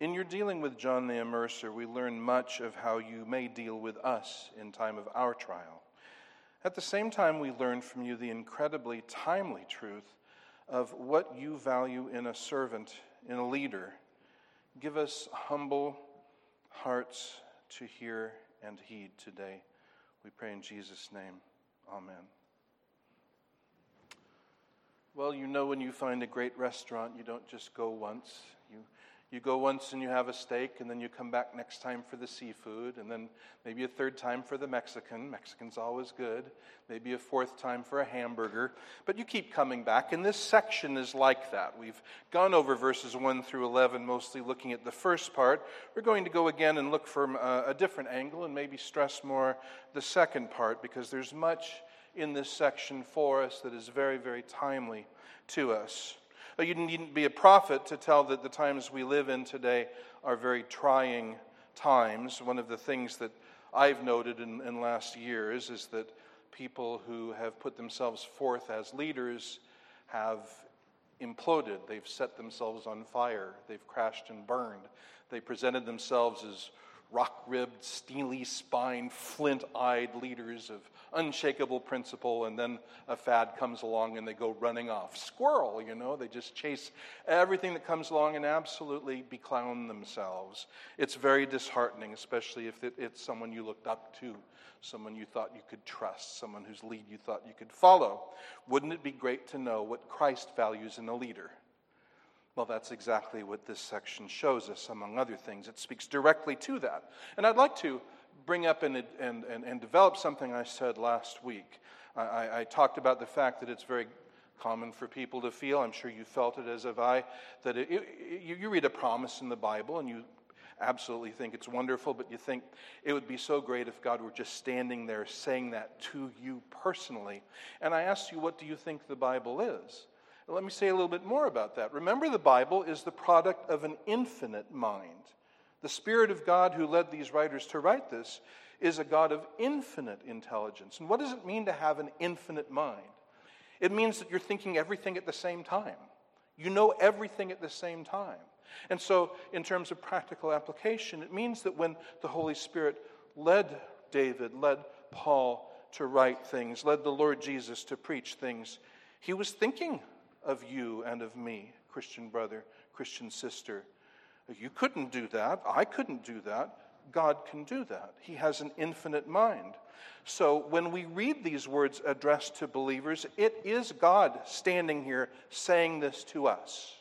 In your dealing with John the Immerser, we learn much of how you may deal with us in time of our trial. At the same time, we learn from you the incredibly timely truth of what you value in a servant, in a leader. Give us humble hearts to hear and heed today. We pray in Jesus' name. Amen. Well, you know, when you find a great restaurant, you don't just go once. You go once and you have a steak, and then you come back next time for the seafood, and then maybe a third time for the Mexican. Mexican's always good. Maybe a fourth time for a hamburger. But you keep coming back, and this section is like that. We've gone over verses 1 through 11, mostly looking at the first part. We're going to go again and look from a different angle and maybe stress more the second part, because there's much in this section for us that is very, very timely to us. You needn't be a prophet to tell that the times we live in today are very trying times. One of the things that I've noted in, in last years is that people who have put themselves forth as leaders have imploded. They've set themselves on fire. They've crashed and burned. They presented themselves as rock ribbed, steely spined, flint eyed leaders of unshakable principle, and then a fad comes along and they go running off. Squirrel, you know, they just chase everything that comes along and absolutely beclown themselves. It's very disheartening, especially if it's someone you looked up to, someone you thought you could trust, someone whose lead you thought you could follow. Wouldn't it be great to know what Christ values in a leader? Well, that's exactly what this section shows us, among other things. It speaks directly to that. And I'd like to bring up and, and, and, and develop something I said last week. I, I talked about the fact that it's very common for people to feel, I'm sure you felt it as have I, that it, it, you, you read a promise in the Bible and you absolutely think it's wonderful, but you think it would be so great if God were just standing there saying that to you personally. And I asked you, what do you think the Bible is? Let me say a little bit more about that. Remember, the Bible is the product of an infinite mind. The Spirit of God who led these writers to write this is a God of infinite intelligence. And what does it mean to have an infinite mind? It means that you're thinking everything at the same time. You know everything at the same time. And so, in terms of practical application, it means that when the Holy Spirit led David, led Paul to write things, led the Lord Jesus to preach things, he was thinking of you and of me, Christian brother, Christian sister. You couldn't do that. I couldn't do that. God can do that. He has an infinite mind. So when we read these words addressed to believers, it is God standing here saying this to us.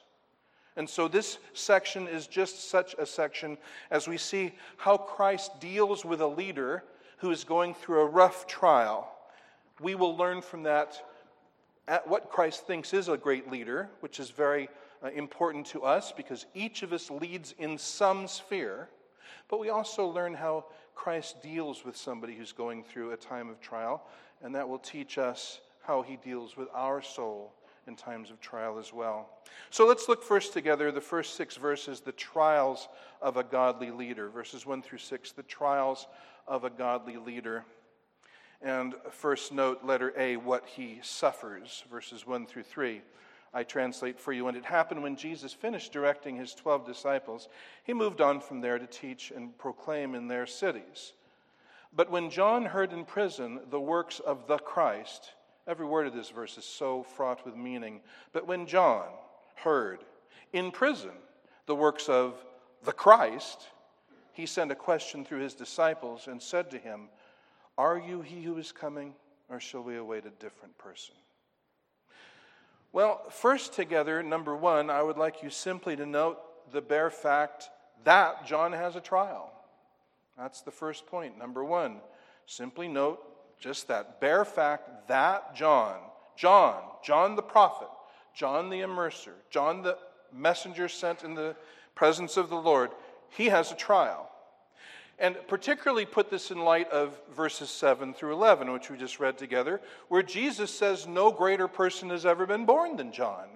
And so this section is just such a section as we see how Christ deals with a leader who is going through a rough trial. We will learn from that at what Christ thinks is a great leader, which is very uh, important to us because each of us leads in some sphere. But we also learn how Christ deals with somebody who's going through a time of trial, and that will teach us how he deals with our soul in times of trial as well. So let's look first together, the first six verses, the trials of a godly leader. Verses 1 through 6, the trials of a godly leader. And first note, letter A, what he suffers, verses 1 through 3. I translate for you. And it happened when Jesus finished directing his 12 disciples, he moved on from there to teach and proclaim in their cities. But when John heard in prison the works of the Christ, every word of this verse is so fraught with meaning. But when John heard in prison the works of the Christ, he sent a question through his disciples and said to him, are you he who is coming, or shall we await a different person? Well, first, together, number one, I would like you simply to note the bare fact that John has a trial. That's the first point. Number one, simply note just that bare fact that John, John, John the prophet, John the immerser, John the messenger sent in the presence of the Lord, he has a trial. And particularly put this in light of verses 7 through 11, which we just read together, where Jesus says, No greater person has ever been born than John.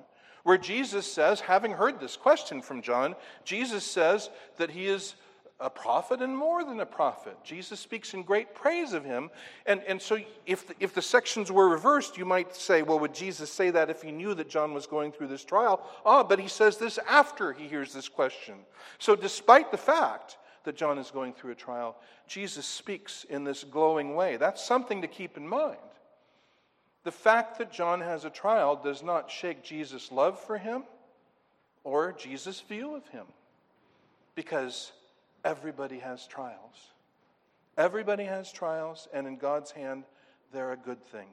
Where Jesus says, having heard this question from John, Jesus says that he is a prophet and more than a prophet. Jesus speaks in great praise of him. And, and so, if the, if the sections were reversed, you might say, well, would Jesus say that if he knew that John was going through this trial? Ah, but he says this after he hears this question. So, despite the fact that John is going through a trial, Jesus speaks in this glowing way. That's something to keep in mind. The fact that John has a trial does not shake Jesus' love for him or Jesus' view of him because everybody has trials. Everybody has trials, and in God's hand, they're a good thing.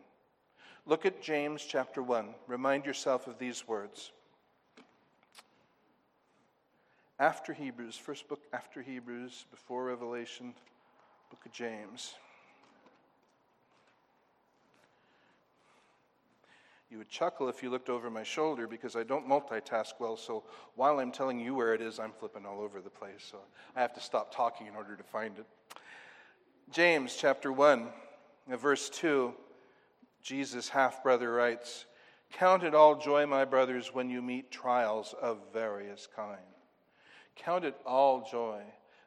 Look at James chapter 1. Remind yourself of these words. After Hebrews, first book after Hebrews, before Revelation, book of James. You would chuckle if you looked over my shoulder because I don't multitask well. So while I'm telling you where it is, I'm flipping all over the place. So I have to stop talking in order to find it. James chapter 1, uh, verse 2, Jesus' half brother writes, Count it all joy, my brothers, when you meet trials of various kind. Count it all joy.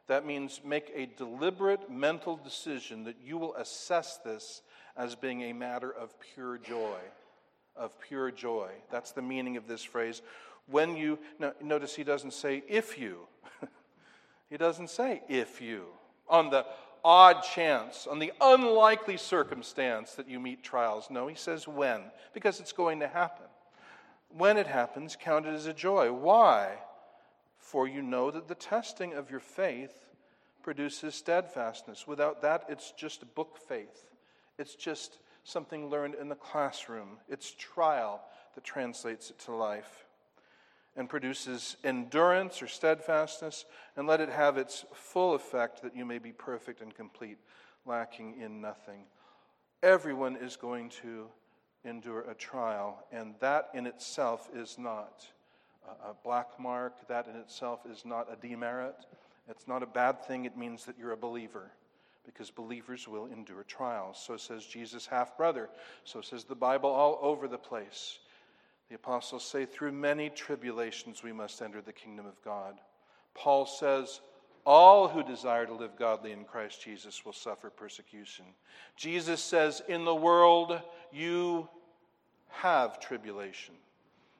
That means make a deliberate mental decision that you will assess this as being a matter of pure joy of pure joy. That's the meaning of this phrase. When you, notice he doesn't say if you. he doesn't say if you. On the odd chance, on the unlikely circumstance that you meet trials. No, he says when, because it's going to happen. When it happens, count it as a joy. Why? For you know that the testing of your faith produces steadfastness. Without that, it's just book faith. It's just something learned in the classroom. It's trial that translates it to life and produces endurance or steadfastness, and let it have its full effect that you may be perfect and complete, lacking in nothing. Everyone is going to endure a trial, and that in itself is not a black mark, that in itself is not a demerit. It's not a bad thing, it means that you're a believer because believers will endure trials. So says Jesus' half brother. So says the Bible all over the place. The apostles say, through many tribulations we must enter the kingdom of God. Paul says, all who desire to live godly in Christ Jesus will suffer persecution. Jesus says, in the world you have tribulation.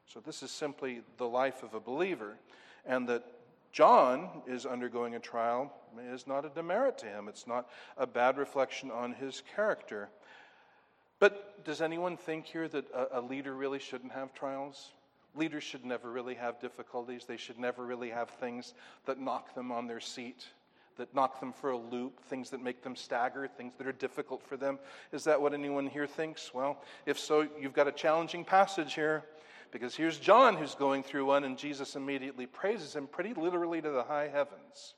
So this is simply the life of a believer, and that John is undergoing a trial is not a demerit to him. It's not a bad reflection on his character. But does anyone think here that a, a leader really shouldn't have trials? Leaders should never really have difficulties. They should never really have things that knock them on their seat, that knock them for a loop, things that make them stagger, things that are difficult for them. Is that what anyone here thinks? Well, if so, you've got a challenging passage here. Because here's John who's going through one, and Jesus immediately praises him pretty literally to the high heavens.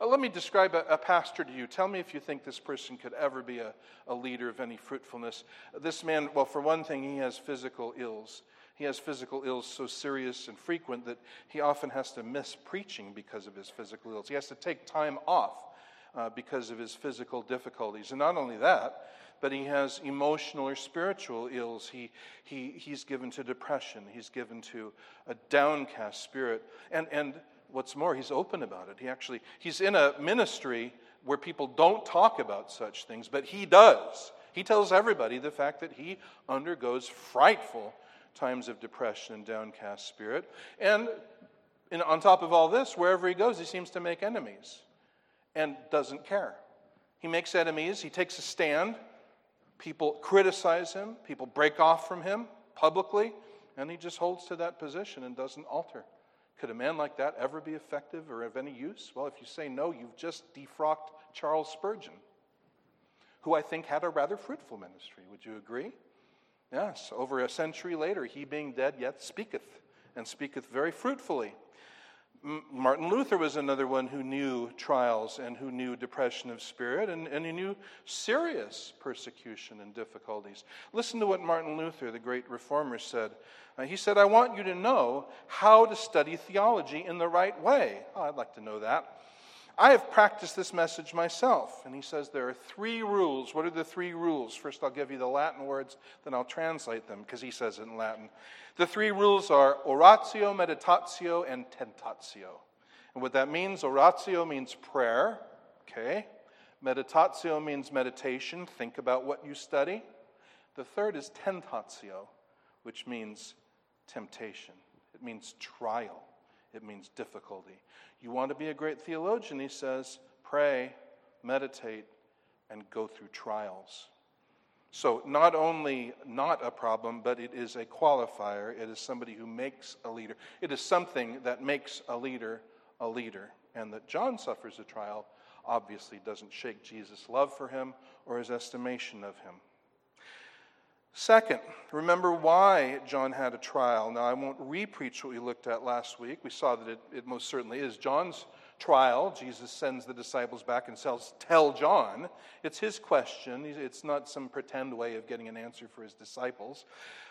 Uh, let me describe a, a, pastor to you. Tell me if you think this person could ever be a, a leader of any fruitfulness. This man, well, for one thing, he has physical ills. He has physical ills so serious and frequent that he often has to miss preaching because of his physical ills. He has to take time off uh, because of his physical difficulties. And not only that, but he has emotional or spiritual ills. He, he, he's given to depression, he's given to a downcast spirit. And, and what's more, he's open about it. He actually, he's in a ministry where people don't talk about such things, but he does. He tells everybody the fact that he undergoes frightful times of depression and downcast spirit. And in, on top of all this, wherever he goes, he seems to make enemies and doesn't care. He makes enemies, he takes a stand, People criticize him, people break off from him publicly, and he just holds to that position and doesn't alter. Could a man like that ever be effective or of any use? Well, if you say no, you've just defrocked Charles Spurgeon, who I think had a rather fruitful ministry. Would you agree? Yes, over a century later, he being dead yet speaketh, and speaketh very fruitfully. Martin Luther was another one who knew trials and who knew depression of spirit and, and he knew serious persecution and difficulties. Listen to what Martin Luther, the great reformer, said. Uh, he said, I want you to know how to study theology in the right way. Oh, I'd like to know that. I have practiced this message myself. And he says there are three rules. What are the three rules? First, I'll give you the Latin words, then I'll translate them because he says it in Latin. The three rules are oratio, meditatio, and tentatio. And what that means, oratio means prayer, okay? Meditatio means meditation, think about what you study. The third is tentatio, which means temptation. It means trial. It means difficulty. You want to be a great theologian, he says, pray, meditate, and go through trials. So, not only not a problem, but it is a qualifier. It is somebody who makes a leader. It is something that makes a leader a leader. And that John suffers a trial obviously doesn't shake Jesus' love for him or his estimation of him. Second, remember why John had a trial. Now, I won't repreach what we looked at last week. We saw that it, it most certainly is John's trial. Jesus sends the disciples back and says, Tell John. It's his question. It's not some pretend way of getting an answer for his disciples.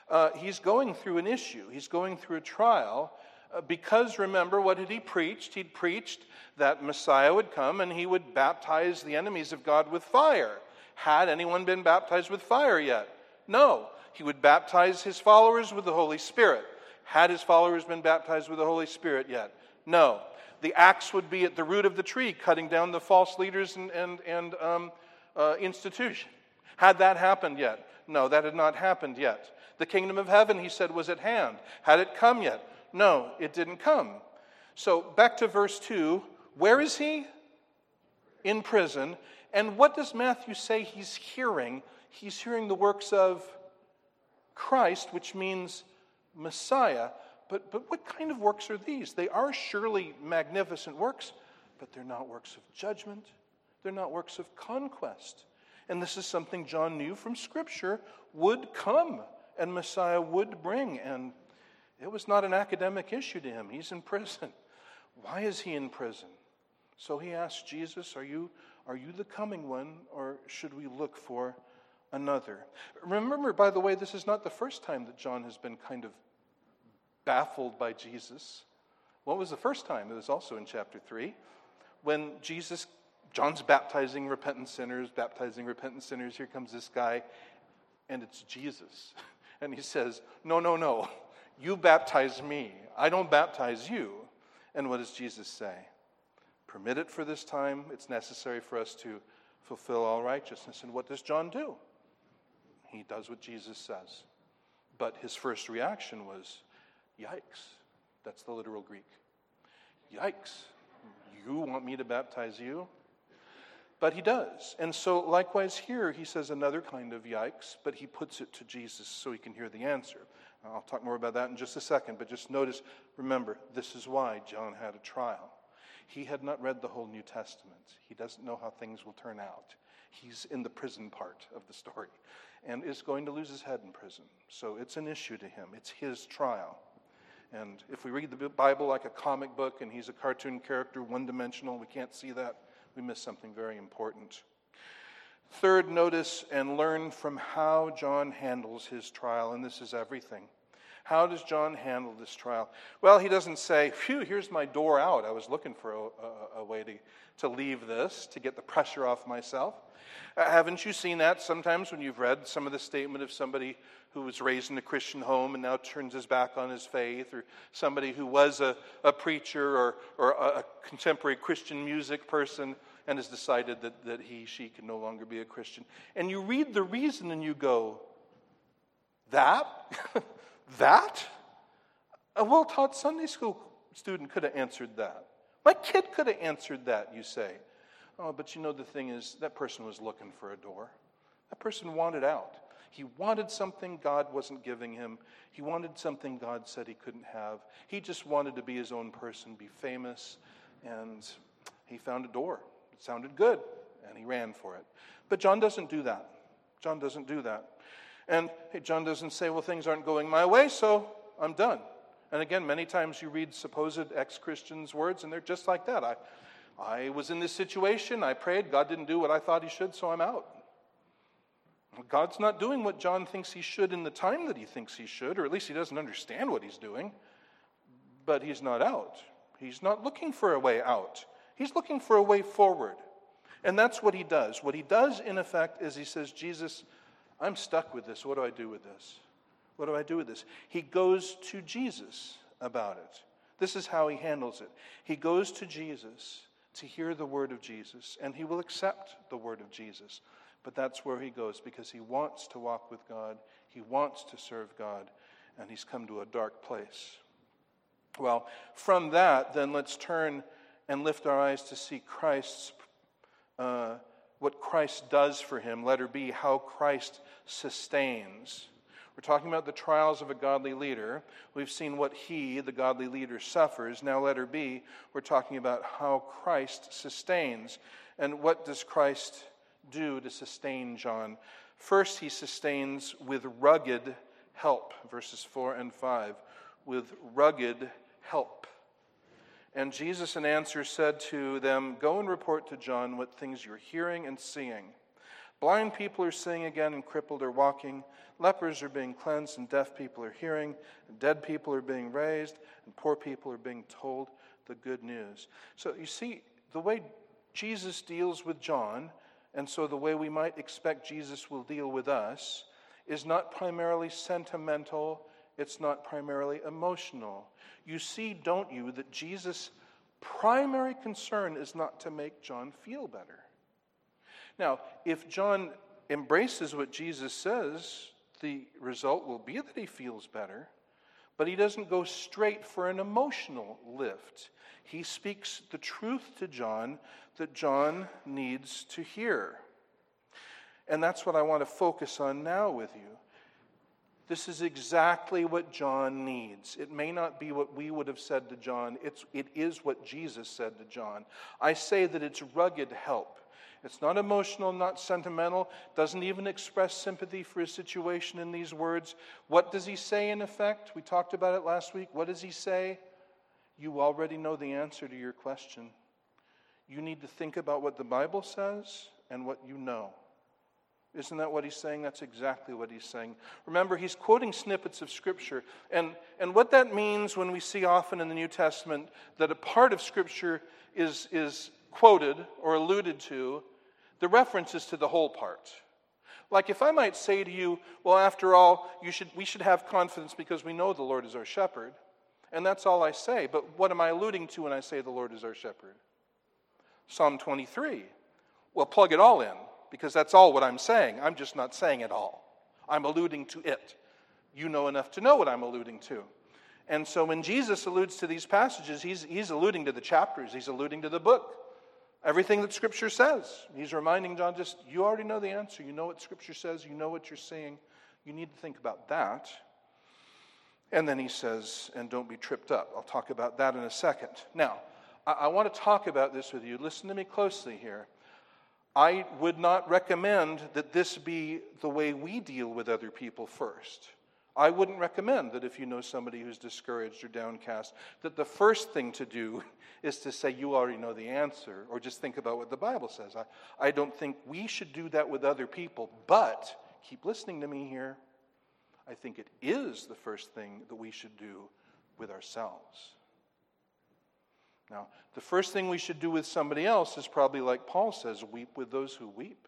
Uh, he's going through an issue, he's going through a trial. Uh, because remember, what had he preached? He'd preached that Messiah would come and he would baptize the enemies of God with fire. Had anyone been baptized with fire yet? No. He would baptize his followers with the Holy Spirit. Had his followers been baptized with the Holy Spirit yet? No. The axe would be at the root of the tree, cutting down the false leaders and, and, and um, uh, institution. Had that happened yet? No, that had not happened yet. The kingdom of heaven, he said, was at hand. Had it come yet? No, it didn't come. So back to verse 2. Where is he? In prison. And what does Matthew say he's hearing he's hearing the works of Christ, which means Messiah. But, but what kind of works are these? They are surely magnificent works, but they're not works of judgment, they're not works of conquest. And this is something John knew from Scripture would come and Messiah would bring. And it was not an academic issue to him. He's in prison. Why is he in prison? So he asked Jesus, Are you, are you the coming one, or should we look for another. Remember, by the way, this is not the first time that John has been kind of baffled by Jesus. What was the first time? It was also in chapter 3 when Jesus, John's baptizing repentant sinners, baptizing repentant sinners. Here comes this guy, and it's Jesus. And he says, No, no, no. You baptize me. I don't baptize you. And what does Jesus say? Permit it for this time. It's necessary for us to fulfill all righteousness. And what does John do? He does what Jesus says. But his first reaction was, Yikes. That's the literal Greek. Yikes. You want me to baptize you? But he does. And so, likewise, here he says another kind of yikes, but he puts it to Jesus so he can hear the answer. I'll talk more about that in just a second, but just notice, remember, this is why John had a trial. He had not read the whole New Testament, he doesn't know how things will turn out. He's in the prison part of the story and is going to lose his head in prison. So it's an issue to him, it's his trial. And if we read the Bible like a comic book and he's a cartoon character, one dimensional, we can't see that, we miss something very important. Third, notice and learn from how John handles his trial, and this is everything. How does John handle this trial? Well, he doesn't say, Phew, here's my door out. I was looking for a, a, a way to, to leave this, to get the pressure off myself. Uh, haven't you seen that sometimes when you've read some of the statement of somebody who was raised in a Christian home and now turns his back on his faith, or somebody who was a, a preacher or, or a, a contemporary Christian music person and has decided that, that he, she can no longer be a Christian? And you read the reason and you go, That? that? A well taught Sunday school student could have answered that. My kid could have answered that, you say. Oh, but you know, the thing is, that person was looking for a door. That person wanted out. He wanted something God wasn't giving him. He wanted something God said he couldn't have. He just wanted to be his own person, be famous, and he found a door. It sounded good, and he ran for it. But John doesn't do that. John doesn't do that. And hey, John doesn't say, well, things aren't going my way, so I'm done. And again, many times you read supposed ex Christians' words, and they're just like that. I, I was in this situation. I prayed. God didn't do what I thought He should, so I'm out. God's not doing what John thinks He should in the time that He thinks He should, or at least He doesn't understand what He's doing. But He's not out. He's not looking for a way out, He's looking for a way forward. And that's what He does. What He does, in effect, is He says, Jesus, I'm stuck with this. What do I do with this? What do I do with this? He goes to Jesus about it. This is how he handles it. He goes to Jesus to hear the word of Jesus, and he will accept the word of Jesus. But that's where he goes because he wants to walk with God, he wants to serve God, and he's come to a dark place. Well, from that, then let's turn and lift our eyes to see Christ's, uh, what Christ does for him. Letter B, how Christ sustains. We're talking about the trials of a godly leader. We've seen what he, the godly leader, suffers. Now, letter B, we're talking about how Christ sustains. And what does Christ do to sustain John? First, he sustains with rugged help, verses 4 and 5. With rugged help. And Jesus, in answer, said to them, Go and report to John what things you're hearing and seeing. Blind people are seeing again, and crippled are walking. Lepers are being cleansed, and deaf people are hearing. And dead people are being raised, and poor people are being told the good news. So you see, the way Jesus deals with John, and so the way we might expect Jesus will deal with us, is not primarily sentimental, it's not primarily emotional. You see, don't you, that Jesus' primary concern is not to make John feel better. Now, if John embraces what Jesus says, the result will be that he feels better, but he doesn't go straight for an emotional lift. He speaks the truth to John that John needs to hear. And that's what I want to focus on now with you. This is exactly what John needs. It may not be what we would have said to John, it's, it is what Jesus said to John. I say that it's rugged help. It's not emotional, not sentimental, doesn't even express sympathy for his situation in these words. What does he say in effect? We talked about it last week. What does he say? You already know the answer to your question. You need to think about what the Bible says and what you know. Isn't that what he's saying? That's exactly what he's saying. Remember, he's quoting snippets of Scripture. And, and what that means when we see often in the New Testament that a part of Scripture is, is quoted or alluded to, the reference is to the whole part. Like if I might say to you, well, after all, you should, we should have confidence because we know the Lord is our shepherd. And that's all I say. But what am I alluding to when I say the Lord is our shepherd? Psalm 23. Well, plug it all in because that's all what I'm saying. I'm just not saying it all. I'm alluding to it. You know enough to know what I'm alluding to. And so when Jesus alludes to these passages, he's, he's alluding to the chapters, he's alluding to the book. Everything that Scripture says. He's reminding John just, you already know the answer. You know what Scripture says. You know what you're seeing. You need to think about that. And then he says, and don't be tripped up. I'll talk about that in a second. Now, I, I want to talk about this with you. Listen to me closely here. I would not recommend that this be the way we deal with other people first. I wouldn't recommend that if you know somebody who's discouraged or downcast, that the first thing to do is to say, You already know the answer, or just think about what the Bible says. I, I don't think we should do that with other people, but keep listening to me here. I think it is the first thing that we should do with ourselves. Now, the first thing we should do with somebody else is probably like Paul says weep with those who weep,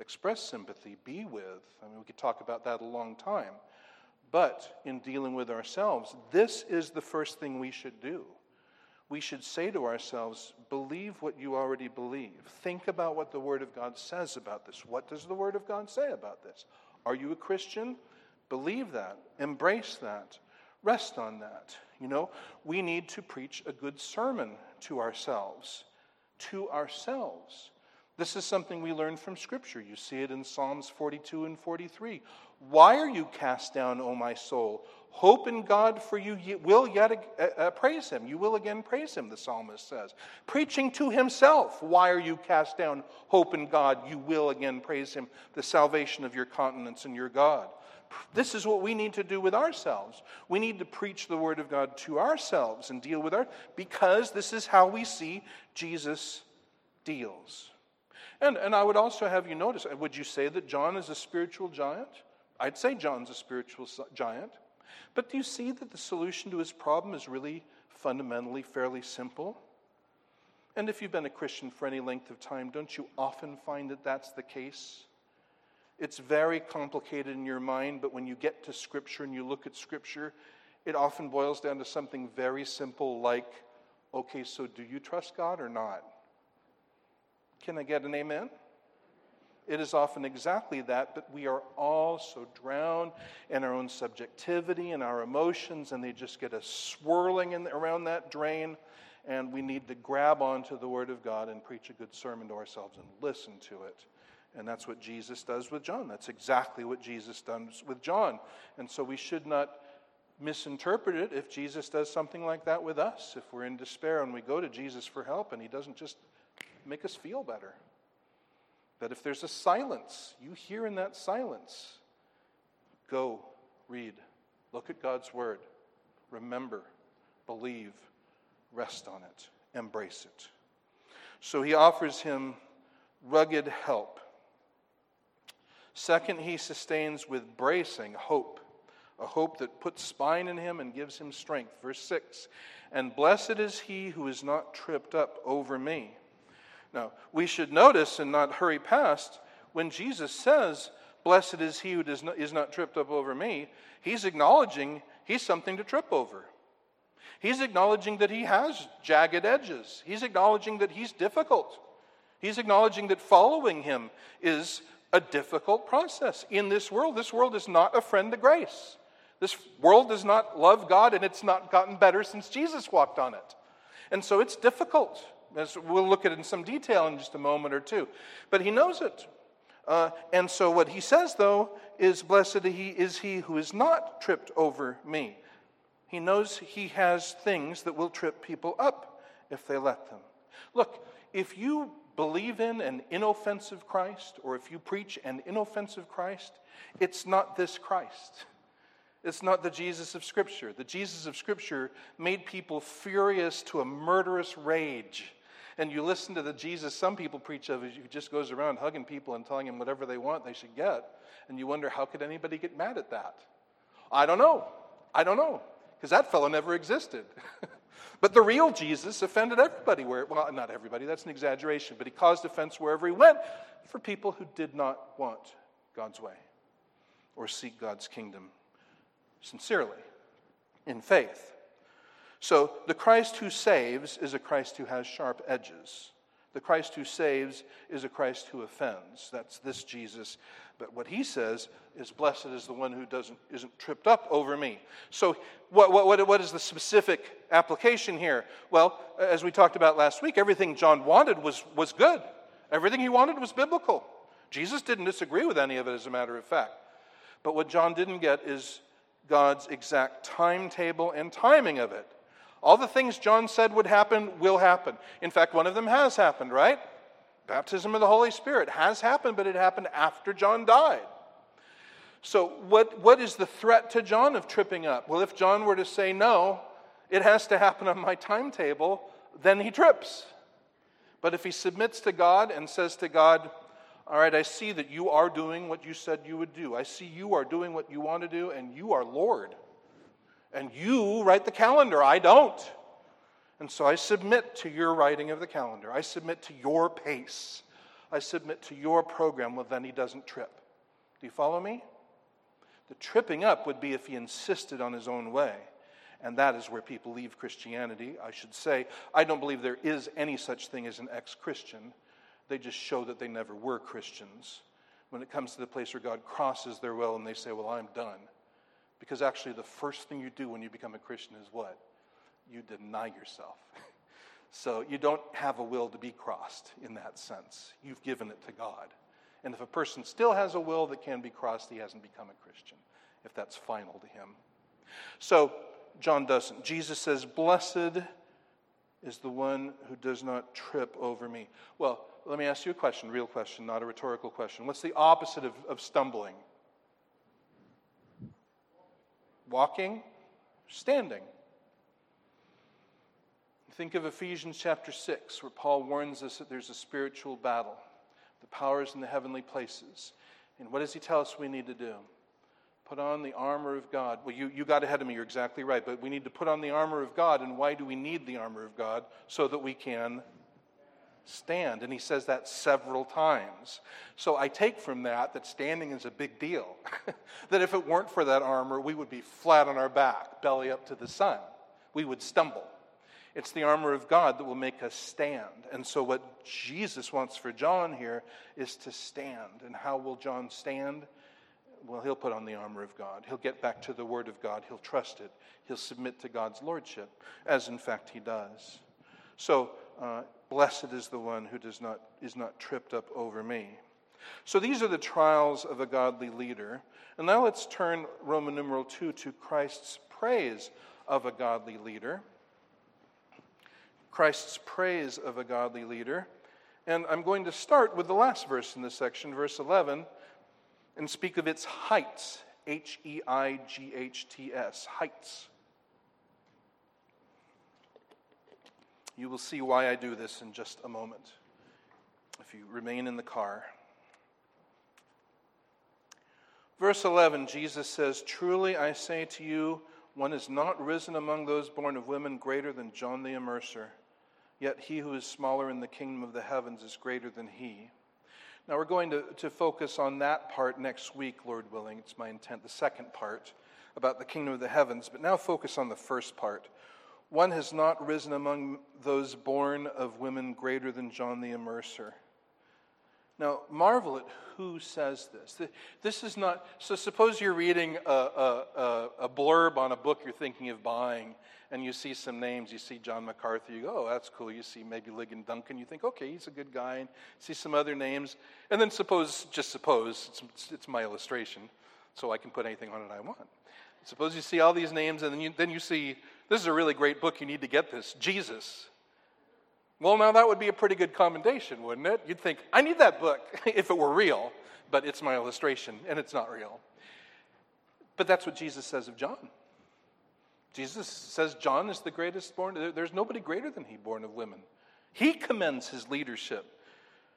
express sympathy, be with. I mean, we could talk about that a long time. But in dealing with ourselves, this is the first thing we should do. We should say to ourselves, believe what you already believe. Think about what the Word of God says about this. What does the Word of God say about this? Are you a Christian? Believe that, embrace that, rest on that. You know, we need to preach a good sermon to ourselves. To ourselves. This is something we learn from Scripture. You see it in Psalms 42 and 43. Why are you cast down, O my soul? Hope in God, for you will yet uh, uh, praise him. You will again praise him, the psalmist says. Preaching to himself, why are you cast down? Hope in God, you will again praise him, the salvation of your countenance and your God. This is what we need to do with ourselves. We need to preach the Word of God to ourselves and deal with our, because this is how we see Jesus deals. And, and I would also have you notice uh, would you say that John is a spiritual giant? I'd say John's a spiritual giant. But do you see that the solution to his problem is really fundamentally fairly simple? And if you've been a Christian for any length of time, don't you often find that that's the case? It's very complicated in your mind, but when you get to Scripture and you look at Scripture, it often boils down to something very simple like, okay, so do you trust God or not? Can I get an amen? It is often exactly that, but we are all so drowned in our own subjectivity and our emotions, and they just get us swirling in, around that drain. And we need to grab onto the Word of God and preach a good sermon to ourselves and listen to it. And that's what Jesus does with John. That's exactly what Jesus does with John. And so we should not misinterpret it if Jesus does something like that with us. If we're in despair and we go to Jesus for help and he doesn't just make us feel better. That if there's a silence, you hear in that silence, go, read, look at God's word, remember, believe, rest on it, embrace it. So he offers him rugged help. Second, he sustains with bracing hope, a hope that puts spine in him and gives him strength. Verse 6 And blessed is he who is not tripped up over me. Now, we should notice and not hurry past when Jesus says, Blessed is he who not, is not tripped up over me, he's acknowledging he's something to trip over. He's acknowledging that he has jagged edges. He's acknowledging that he's difficult. He's acknowledging that following him is a difficult process in this world. This world is not a friend to grace. This world does not love God, and it's not gotten better since Jesus walked on it. And so it's difficult. As we'll look at it in some detail in just a moment or two. But he knows it. Uh, and so what he says, though, is Blessed he is he who is not tripped over me. He knows he has things that will trip people up if they let them. Look, if you believe in an inoffensive Christ, or if you preach an inoffensive Christ, it's not this Christ. It's not the Jesus of Scripture. The Jesus of Scripture made people furious to a murderous rage and you listen to the Jesus some people preach of, who just goes around hugging people and telling them whatever they want they should get. And you wonder, how could anybody get mad at that? I don't know. I don't know. Because that fellow never existed. but the real Jesus offended everybody where, well, not everybody, that's an exaggeration, but he caused offense wherever he went for people who did not want God's way or seek God's kingdom sincerely in faith. So the Christ who saves is a Christ who has sharp edges. The Christ who saves is a Christ who offends. That's this Jesus. But what he says is, Blessed is the one who doesn't, isn't tripped up over me. So, what, what, what is the specific application here? Well, as we talked about last week, everything John wanted was, was good, everything he wanted was biblical. Jesus didn't disagree with any of it, as a matter of fact. But what John didn't get is God's exact timetable and timing of it. All the things John said would happen will happen. In fact, one of them has happened, right? Baptism of the Holy Spirit has happened, but it happened after John died. So, what, what is the threat to John of tripping up? Well, if John were to say, no, it has to happen on my timetable, then he trips. But if he submits to God and says to God, all right, I see that you are doing what you said you would do. I see you are doing what you want to do, and you are Lord. And you write the calendar, I don't. And so I submit to your writing of the calendar. I submit to your pace. I submit to your program. Well, then he doesn't trip. Do you follow me? The tripping up would be if he insisted on his own way. And that is where people leave Christianity. I should say, I don't believe there is any such thing as an ex Christian. They just show that they never were Christians. When it comes to the place where God crosses their will and they say, Well, I'm done, because actually, the first thing you do when you become a Christian is what? You deny yourself. so you don't have a will to be crossed in that sense. You've given it to God. And if a person still has a will that can be crossed, he hasn't become a Christian, if that's final to him. So John doesn't. Jesus says, Blessed is the one who does not trip over me. Well, let me ask you a question, real question, not a rhetorical question. What's the opposite of, of stumbling? Walking, standing. Think of Ephesians chapter 6, where Paul warns us that there's a spiritual battle, the powers in the heavenly places. And what does he tell us we need to do? Put on the armor of God. Well, you, you got ahead of me, you're exactly right. But we need to put on the armor of God. And why do we need the armor of God? So that we can stand. And he says that several times. So I take from that that standing is a big deal. that if it weren't for that armor, we would be flat on our back, belly up to the sun. We would stumble. It's the armor of God that will make us stand. And so, what Jesus wants for John here is to stand. And how will John stand? Well, he'll put on the armor of God. He'll get back to the Word of God. He'll trust it. He'll submit to God's Lordship, as in fact he does. So, uh, blessed is the one who does not, is not tripped up over me. So, these are the trials of a godly leader. And now let's turn Roman numeral 2 to Christ's praise of a godly leader. Christ's praise of a godly leader. And I'm going to start with the last verse in this section, verse 11, and speak of its heights H E I G H T S, heights. You will see why I do this in just a moment if you remain in the car. Verse 11, Jesus says, Truly I say to you, one is not risen among those born of women greater than John the Immerser. Yet he who is smaller in the kingdom of the heavens is greater than he. Now, we're going to, to focus on that part next week, Lord willing. It's my intent, the second part about the kingdom of the heavens. But now focus on the first part. One has not risen among those born of women greater than John the Immerser. Now, marvel at who says this. This is not, so suppose you're reading a, a, a, blurb on a book you're thinking of buying, and you see some names. You see John MacArthur, you go, oh, that's cool. You see maybe Ligon Duncan, you think, okay, he's a good guy. And see some other names. And then suppose, just suppose, it's, it's my illustration, so I can put anything on it I want. Suppose you see all these names, and then you, then you see, this is a really great book, you need to get this Jesus. Well, now that would be a pretty good commendation, wouldn't it? You'd think, I need that book if it were real, but it's my illustration and it's not real. But that's what Jesus says of John. Jesus says John is the greatest born. There's nobody greater than he born of women. He commends his leadership.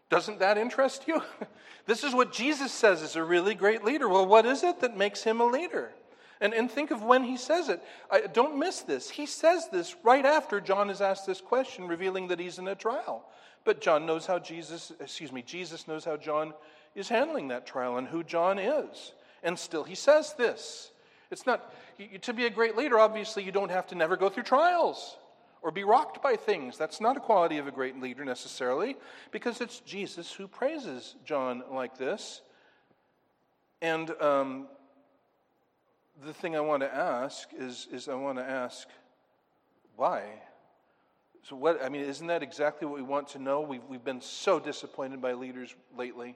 Doesn't that interest you? this is what Jesus says is a really great leader. Well, what is it that makes him a leader? And, and think of when he says it. I, don't miss this. He says this right after John has asked this question, revealing that he's in a trial. But John knows how Jesus, excuse me, Jesus knows how John is handling that trial and who John is. And still he says this. It's not, you, to be a great leader, obviously, you don't have to never go through trials or be rocked by things. That's not a quality of a great leader necessarily, because it's Jesus who praises John like this. And um, the thing I want to ask is, is I want to ask, why? So, what, I mean, isn't that exactly what we want to know? We've, we've been so disappointed by leaders lately,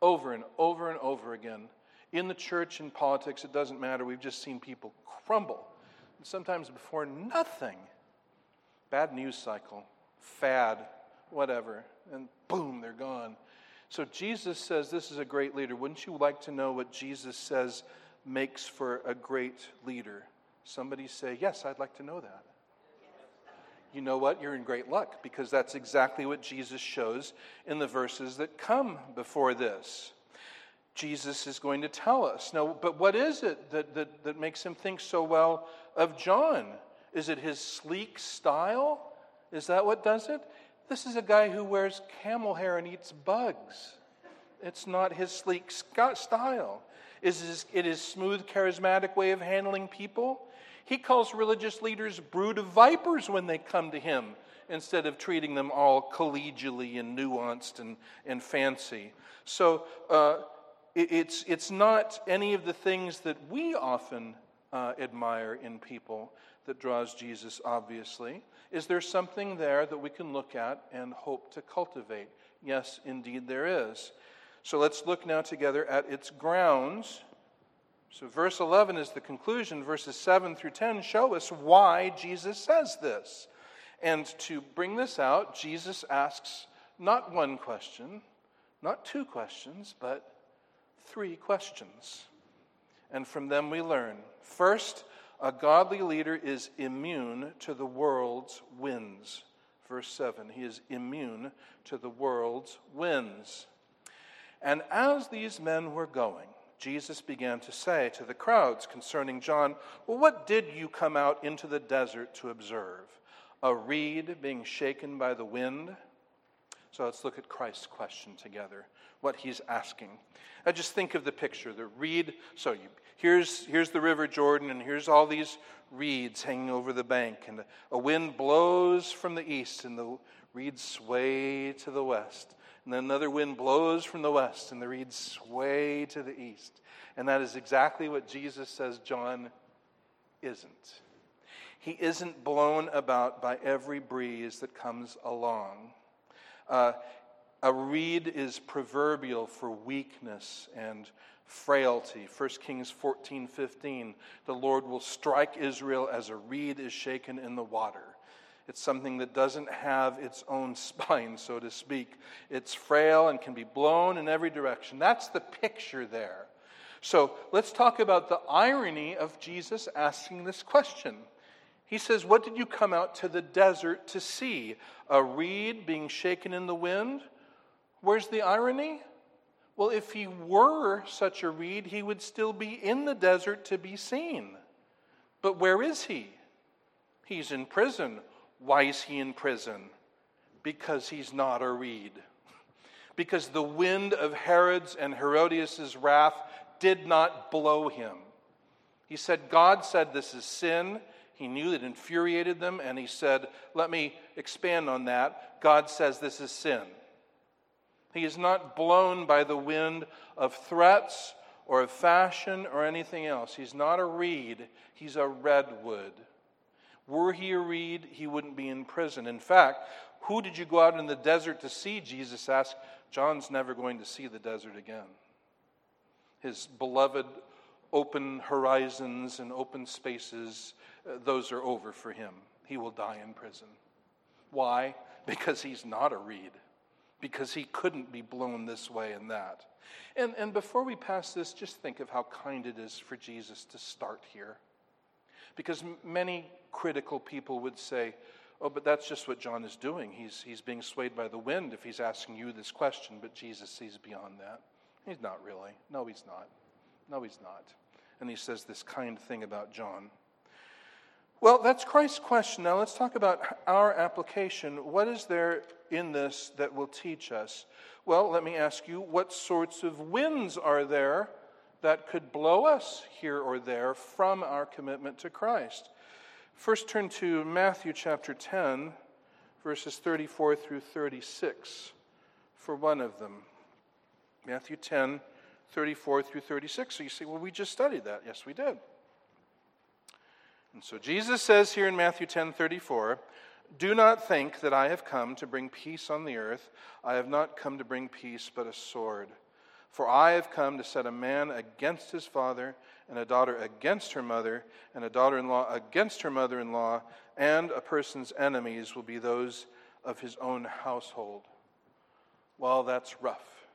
over and over and over again. In the church, in politics, it doesn't matter. We've just seen people crumble, and sometimes before nothing. Bad news cycle, fad, whatever, and boom, they're gone. So, Jesus says this is a great leader. Wouldn't you like to know what Jesus says? Makes for a great leader? Somebody say, Yes, I'd like to know that. You know what? You're in great luck because that's exactly what Jesus shows in the verses that come before this. Jesus is going to tell us. Now, but what is it that, that, that makes him think so well of John? Is it his sleek style? Is that what does it? This is a guy who wears camel hair and eats bugs. It's not his sleek style. Is it his smooth, charismatic way of handling people? He calls religious leaders brood of vipers when they come to him instead of treating them all collegially and nuanced and, and fancy. So uh, it, it's, it's not any of the things that we often uh, admire in people that draws Jesus, obviously. Is there something there that we can look at and hope to cultivate? Yes, indeed, there is. So let's look now together at its grounds. So, verse 11 is the conclusion. Verses 7 through 10 show us why Jesus says this. And to bring this out, Jesus asks not one question, not two questions, but three questions. And from them we learn. First, a godly leader is immune to the world's winds. Verse 7 He is immune to the world's winds. And as these men were going, Jesus began to say to the crowds concerning John, Well, what did you come out into the desert to observe? A reed being shaken by the wind? So let's look at Christ's question together, what he's asking. I just think of the picture, the reed. So you, here's, here's the River Jordan, and here's all these reeds hanging over the bank, and a wind blows from the east, and the reeds sway to the west. And then another wind blows from the west, and the reeds sway to the east. And that is exactly what Jesus says John isn't. He isn't blown about by every breeze that comes along. Uh, a reed is proverbial for weakness and frailty. 1 Kings 14 15. The Lord will strike Israel as a reed is shaken in the water. It's something that doesn't have its own spine, so to speak. It's frail and can be blown in every direction. That's the picture there. So let's talk about the irony of Jesus asking this question. He says, What did you come out to the desert to see? A reed being shaken in the wind? Where's the irony? Well, if he were such a reed, he would still be in the desert to be seen. But where is he? He's in prison. Why is he in prison? Because he's not a reed. Because the wind of Herod's and Herodias' wrath did not blow him. He said, God said this is sin. He knew it infuriated them, and he said, Let me expand on that. God says this is sin. He is not blown by the wind of threats or of fashion or anything else. He's not a reed, he's a redwood. Were he a reed, he wouldn't be in prison. In fact, who did you go out in the desert to see? Jesus asked. John's never going to see the desert again. His beloved open horizons and open spaces, uh, those are over for him. He will die in prison. Why? Because he's not a reed because he couldn't be blown this way and that. And, and before we pass this, just think of how kind it is for Jesus to start here. Because many critical people would say, oh, but that's just what John is doing. He's, he's being swayed by the wind if he's asking you this question, but Jesus sees beyond that. He's not really. No, he's not. No, he's not. And he says this kind thing about John. Well, that's Christ's question. Now let's talk about our application. What is there in this that will teach us? Well, let me ask you what sorts of winds are there that could blow us here or there from our commitment to Christ? First, turn to Matthew chapter 10, verses 34 through 36 for one of them. Matthew 10, 34 through 36. So you say, well, we just studied that. Yes, we did. And so Jesus says here in Matthew 10 34, Do not think that I have come to bring peace on the earth. I have not come to bring peace, but a sword. For I have come to set a man against his father, and a daughter against her mother, and a daughter in law against her mother in law, and a person's enemies will be those of his own household. Well, that's rough.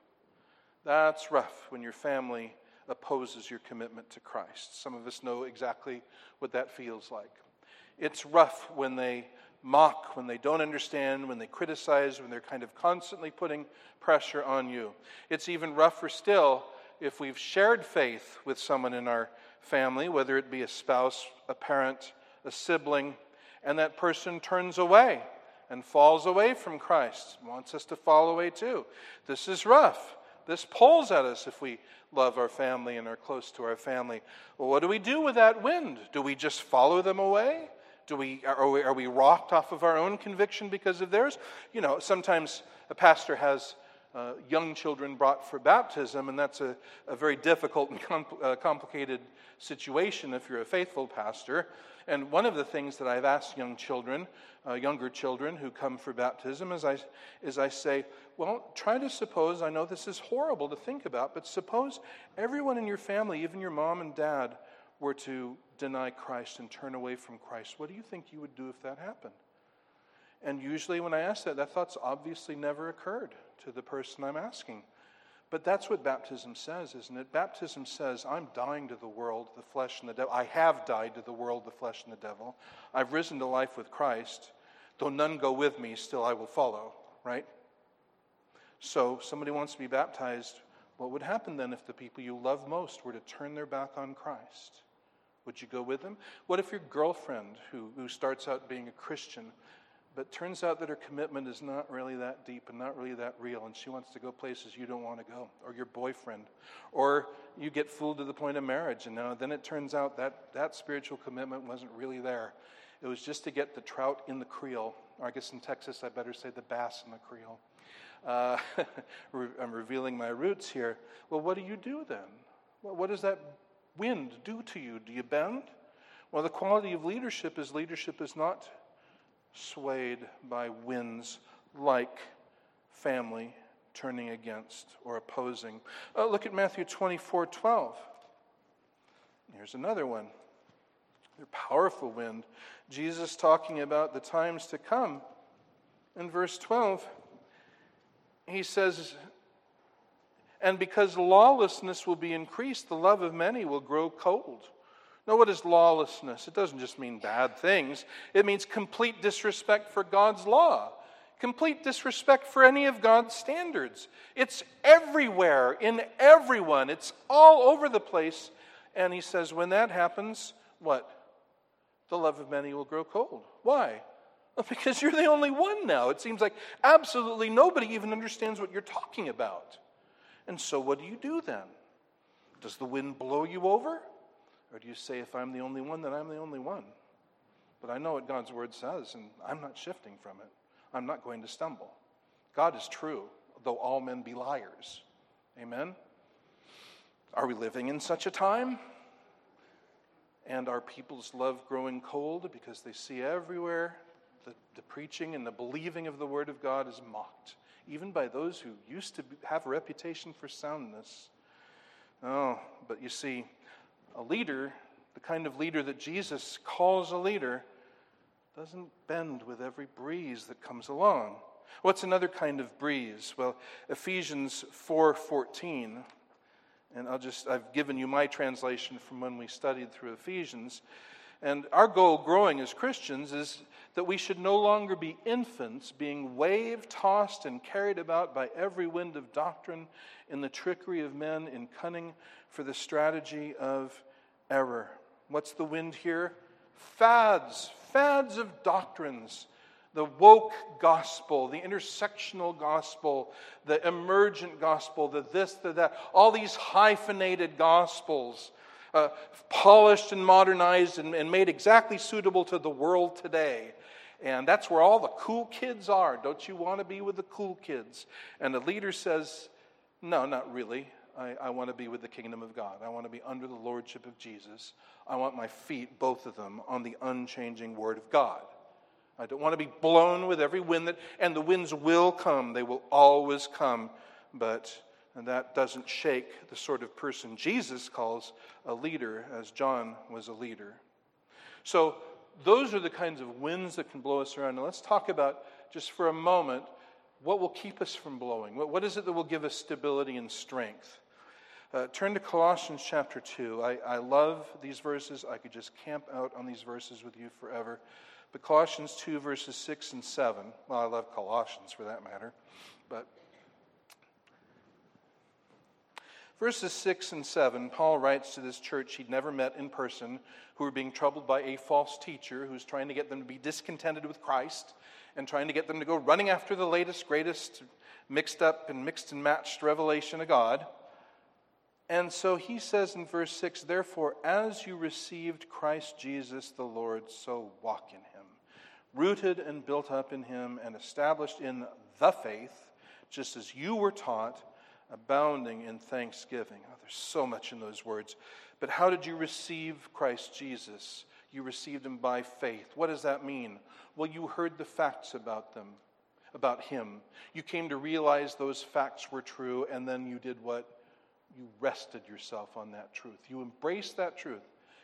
That's rough when your family opposes your commitment to Christ. Some of us know exactly what that feels like. It's rough when they mock, when they don't understand, when they criticize, when they're kind of constantly putting pressure on you. It's even rougher still if we've shared faith with someone in our family, whether it be a spouse, a parent, a sibling, and that person turns away and falls away from Christ, wants us to fall away too. This is rough. This pulls at us if we love our family and are close to our family. Well, what do we do with that wind? Do we just follow them away? Do we, are, we, are we rocked off of our own conviction because of theirs? You know, sometimes a pastor has uh, young children brought for baptism, and that's a, a very difficult and compl- uh, complicated situation if you're a faithful pastor. And one of the things that I've asked young children, uh, younger children who come for baptism, is I, is I say, well, try to suppose, I know this is horrible to think about, but suppose everyone in your family, even your mom and dad, were to deny Christ and turn away from Christ. What do you think you would do if that happened? And usually, when I ask that, that thought's obviously never occurred to the person I'm asking. But that's what baptism says, isn't it? Baptism says, I'm dying to the world, the flesh, and the devil. I have died to the world, the flesh, and the devil. I've risen to life with Christ. Though none go with me, still I will follow, right? So, somebody wants to be baptized. What would happen then if the people you love most were to turn their back on Christ? Would you go with them? What if your girlfriend, who, who starts out being a Christian, But turns out that her commitment is not really that deep and not really that real, and she wants to go places you don't want to go, or your boyfriend, or you get fooled to the point of marriage, and now then it turns out that that spiritual commitment wasn't really there. It was just to get the trout in the creel, or I guess in Texas I better say the bass in the creel. Uh, I'm revealing my roots here. Well, what do you do then? Well, what does that wind do to you? Do you bend? Well, the quality of leadership is leadership is not swayed by winds like family turning against or opposing. Uh, look at Matthew 24 12. Here's another one. A powerful wind. Jesus talking about the times to come. In verse 12, he says, And because lawlessness will be increased, the love of many will grow cold. Now, what is lawlessness? It doesn't just mean bad things, it means complete disrespect for God's law, complete disrespect for any of God's standards. It's everywhere, in everyone, it's all over the place. And he says, when that happens, what? The love of many will grow cold. Why? Well, because you're the only one now. It seems like absolutely nobody even understands what you're talking about. And so, what do you do then? Does the wind blow you over? Or do you say, if I'm the only one, then I'm the only one? But I know what God's word says, and I'm not shifting from it. I'm not going to stumble. God is true, though all men be liars. Amen? Are we living in such a time? And are people's love growing cold because they see everywhere the, the preaching and the believing of the Word of God is mocked, even by those who used to have a reputation for soundness? Oh, but you see, a leader, the kind of leader that Jesus calls a leader, doesn't bend with every breeze that comes along. What's another kind of breeze? Well, Ephesians 4:14 and I'll just I've given you my translation from when we studied through Ephesians. And our goal growing as Christians is that we should no longer be infants being waved, tossed, and carried about by every wind of doctrine in the trickery of men in cunning for the strategy of error. What's the wind here? Fads, fads of doctrines. The woke gospel, the intersectional gospel, the emergent gospel, the this, the that, all these hyphenated gospels, uh, polished and modernized and, and made exactly suitable to the world today. And that's where all the cool kids are. Don't you want to be with the cool kids? And the leader says, No, not really. I, I want to be with the kingdom of God. I want to be under the lordship of Jesus. I want my feet, both of them, on the unchanging word of God. I don't want to be blown with every wind that, and the winds will come. They will always come. But that doesn't shake the sort of person Jesus calls a leader, as John was a leader. So, those are the kinds of winds that can blow us around. Now, let's talk about, just for a moment, what will keep us from blowing? What, what is it that will give us stability and strength? Uh, turn to Colossians chapter 2. I, I love these verses. I could just camp out on these verses with you forever. But Colossians 2, verses 6 and 7. Well, I love Colossians for that matter. But verses 6 and 7, Paul writes to this church he'd never met in person who were being troubled by a false teacher who's trying to get them to be discontented with Christ and trying to get them to go running after the latest, greatest, mixed up and mixed and matched revelation of God. And so he says in verse 6 Therefore, as you received Christ Jesus the Lord, so walk in him, rooted and built up in him, and established in the faith, just as you were taught, abounding in thanksgiving. Oh, there's so much in those words. But how did you receive Christ Jesus? You received him by faith. What does that mean? Well, you heard the facts about them, about him. You came to realize those facts were true, and then you did what? You rested yourself on that truth. You embraced that truth.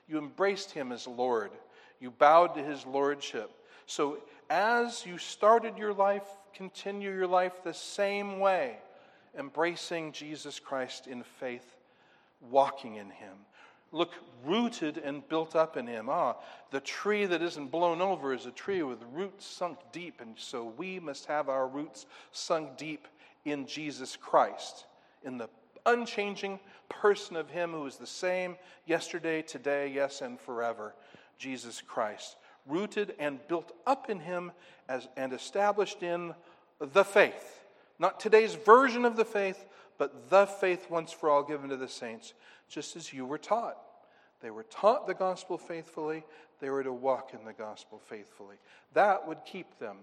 You embraced him as Lord. You bowed to his lordship. So, as you started your life, continue your life the same way, embracing Jesus Christ in faith, walking in him look rooted and built up in him. Ah, the tree that isn't blown over is a tree with roots sunk deep, and so we must have our roots sunk deep in Jesus Christ, in the unchanging person of him who is the same yesterday, today, yes, and forever, Jesus Christ. rooted and built up in him as, and established in the faith. Not today's version of the faith, but the faith once for all given to the saints, just as you were taught. They were taught the gospel faithfully, they were to walk in the gospel faithfully. That would keep them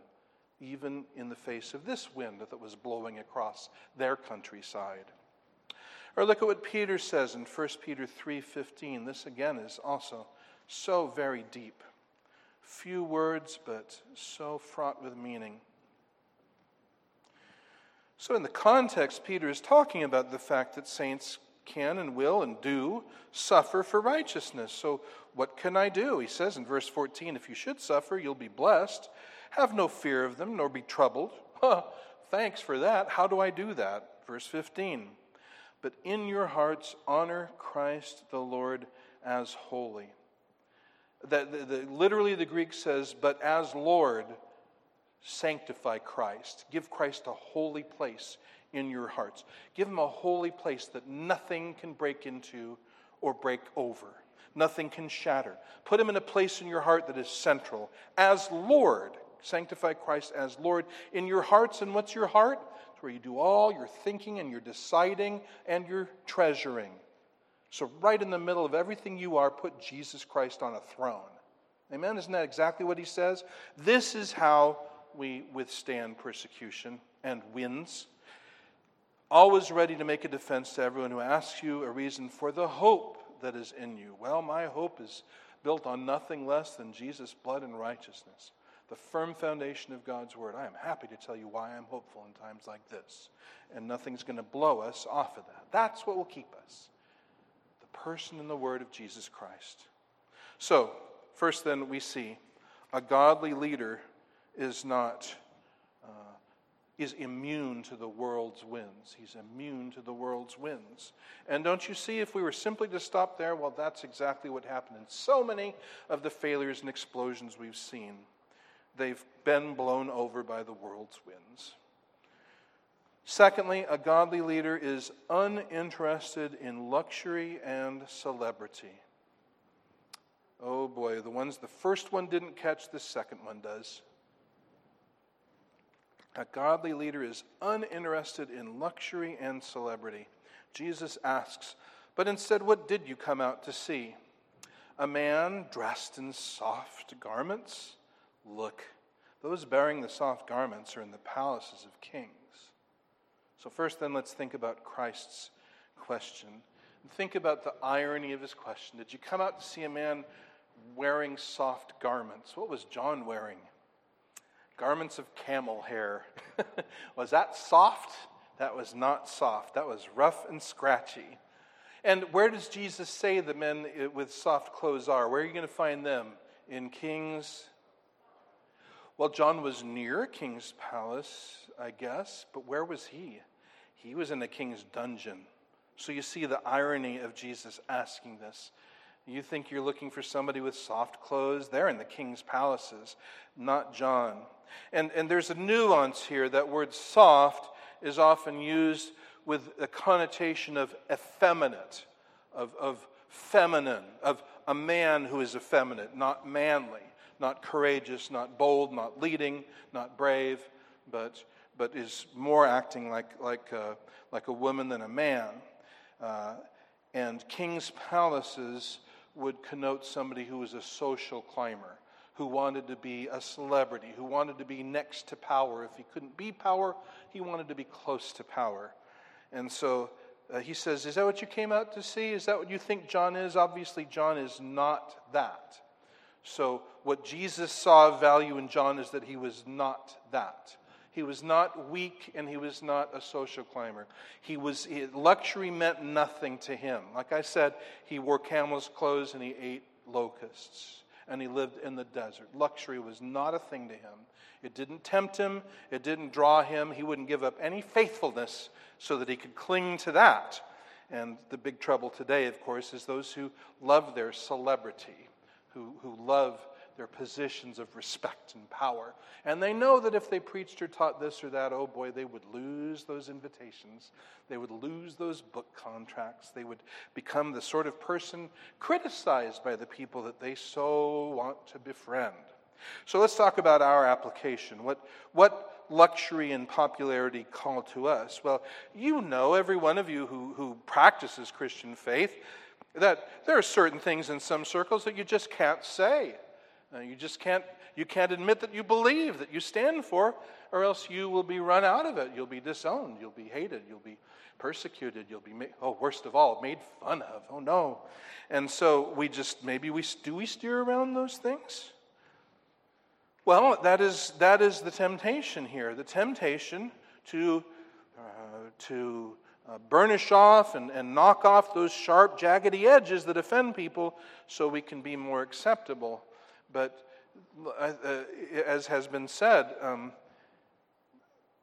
even in the face of this wind that was blowing across their countryside. Or look at what Peter says in 1 Peter 3:15. This again is also so very deep. Few words but so fraught with meaning. So in the context Peter is talking about the fact that saints can and will and do suffer for righteousness. So what can I do? He says in verse 14, if you should suffer, you'll be blessed. Have no fear of them, nor be troubled. Huh, thanks for that. How do I do that? Verse 15 but in your hearts honor Christ the Lord as holy. That the, the, literally the Greek says, but as Lord, sanctify Christ. Give Christ a holy place in your hearts. Give him a holy place that nothing can break into or break over. Nothing can shatter. Put him in a place in your heart that is central. As Lord, sanctify Christ as Lord in your hearts. And what's your heart? It's where you do all your thinking and your deciding and your treasuring. So, right in the middle of everything you are, put Jesus Christ on a throne. Amen? Isn't that exactly what he says? This is how we withstand persecution and wins. Always ready to make a defense to everyone who asks you a reason for the hope that is in you. Well, my hope is built on nothing less than Jesus' blood and righteousness the firm foundation of God's Word. I am happy to tell you why I'm hopeful in times like this. And nothing's going to blow us off of that. That's what will keep us the person and the Word of Jesus Christ. So, first, then, we see a godly leader is not. Uh, is immune to the world's winds. He's immune to the world's winds. And don't you see, if we were simply to stop there, well, that's exactly what happened in so many of the failures and explosions we've seen they've been blown over by the world's winds. Secondly, a godly leader is uninterested in luxury and celebrity. Oh boy, the ones the first one didn't catch, the second one does. A godly leader is uninterested in luxury and celebrity. Jesus asks, But instead, what did you come out to see? A man dressed in soft garments? Look, those bearing the soft garments are in the palaces of kings. So, first, then, let's think about Christ's question. And Think about the irony of his question. Did you come out to see a man wearing soft garments? What was John wearing? Garments of camel hair. was that soft? That was not soft. That was rough and scratchy. And where does Jesus say the men with soft clothes are? Where are you going to find them? In Kings well, John was near king's palace, I guess, but where was he? He was in the king's dungeon. So you see the irony of Jesus asking this. You think you're looking for somebody with soft clothes? They're in the king's palaces, not John. And, and there's a nuance here. That word soft is often used with a connotation of effeminate, of, of feminine, of a man who is effeminate, not manly not courageous, not bold, not leading, not brave, but, but is more acting like, like, a, like a woman than a man. Uh, and king's palaces would connote somebody who was a social climber, who wanted to be a celebrity, who wanted to be next to power. If he couldn't be power, he wanted to be close to power. And so uh, he says, Is that what you came out to see? Is that what you think John is? Obviously, John is not that. So, what Jesus saw of value in John is that he was not that. He was not weak and he was not a social climber. He was he, luxury meant nothing to him. Like I said, he wore camel's clothes and he ate locusts and he lived in the desert. Luxury was not a thing to him. It didn't tempt him, it didn't draw him. He wouldn't give up any faithfulness so that he could cling to that. And the big trouble today, of course, is those who love their celebrity who, who love their positions of respect and power. And they know that if they preached or taught this or that, oh boy, they would lose those invitations. They would lose those book contracts. They would become the sort of person criticized by the people that they so want to befriend. So let's talk about our application. What, what luxury and popularity call to us? Well, you know, every one of you who, who practices Christian faith, that there are certain things in some circles that you just can't say. Uh, you just can't, you can't admit that you believe, that you stand for, or else you will be run out of it. You'll be disowned. You'll be hated. You'll be persecuted. You'll be, made, oh, worst of all, made fun of. Oh, no. And so we just, maybe we, do we steer around those things? Well, that is, that is the temptation here. The temptation to, uh, to uh, burnish off and, and knock off those sharp, jaggedy edges that offend people so we can be more acceptable. But uh, uh, as has been said, um,